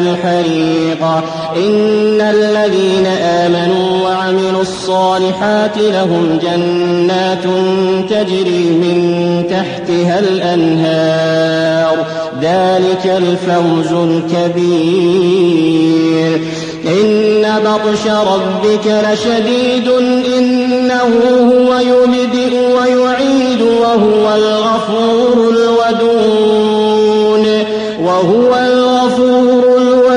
الحريق. إن الذين آمنوا وعملوا الصالحات لهم جنات تجري من تحتها الأنهار. ذلك الفوز الكبير. إن بطش ربك لشديد إنه هو يبدئ ويعيد وهو الغفور الودود. وهو الغفور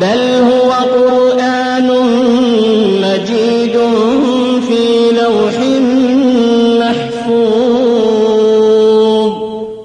بل هو قرآن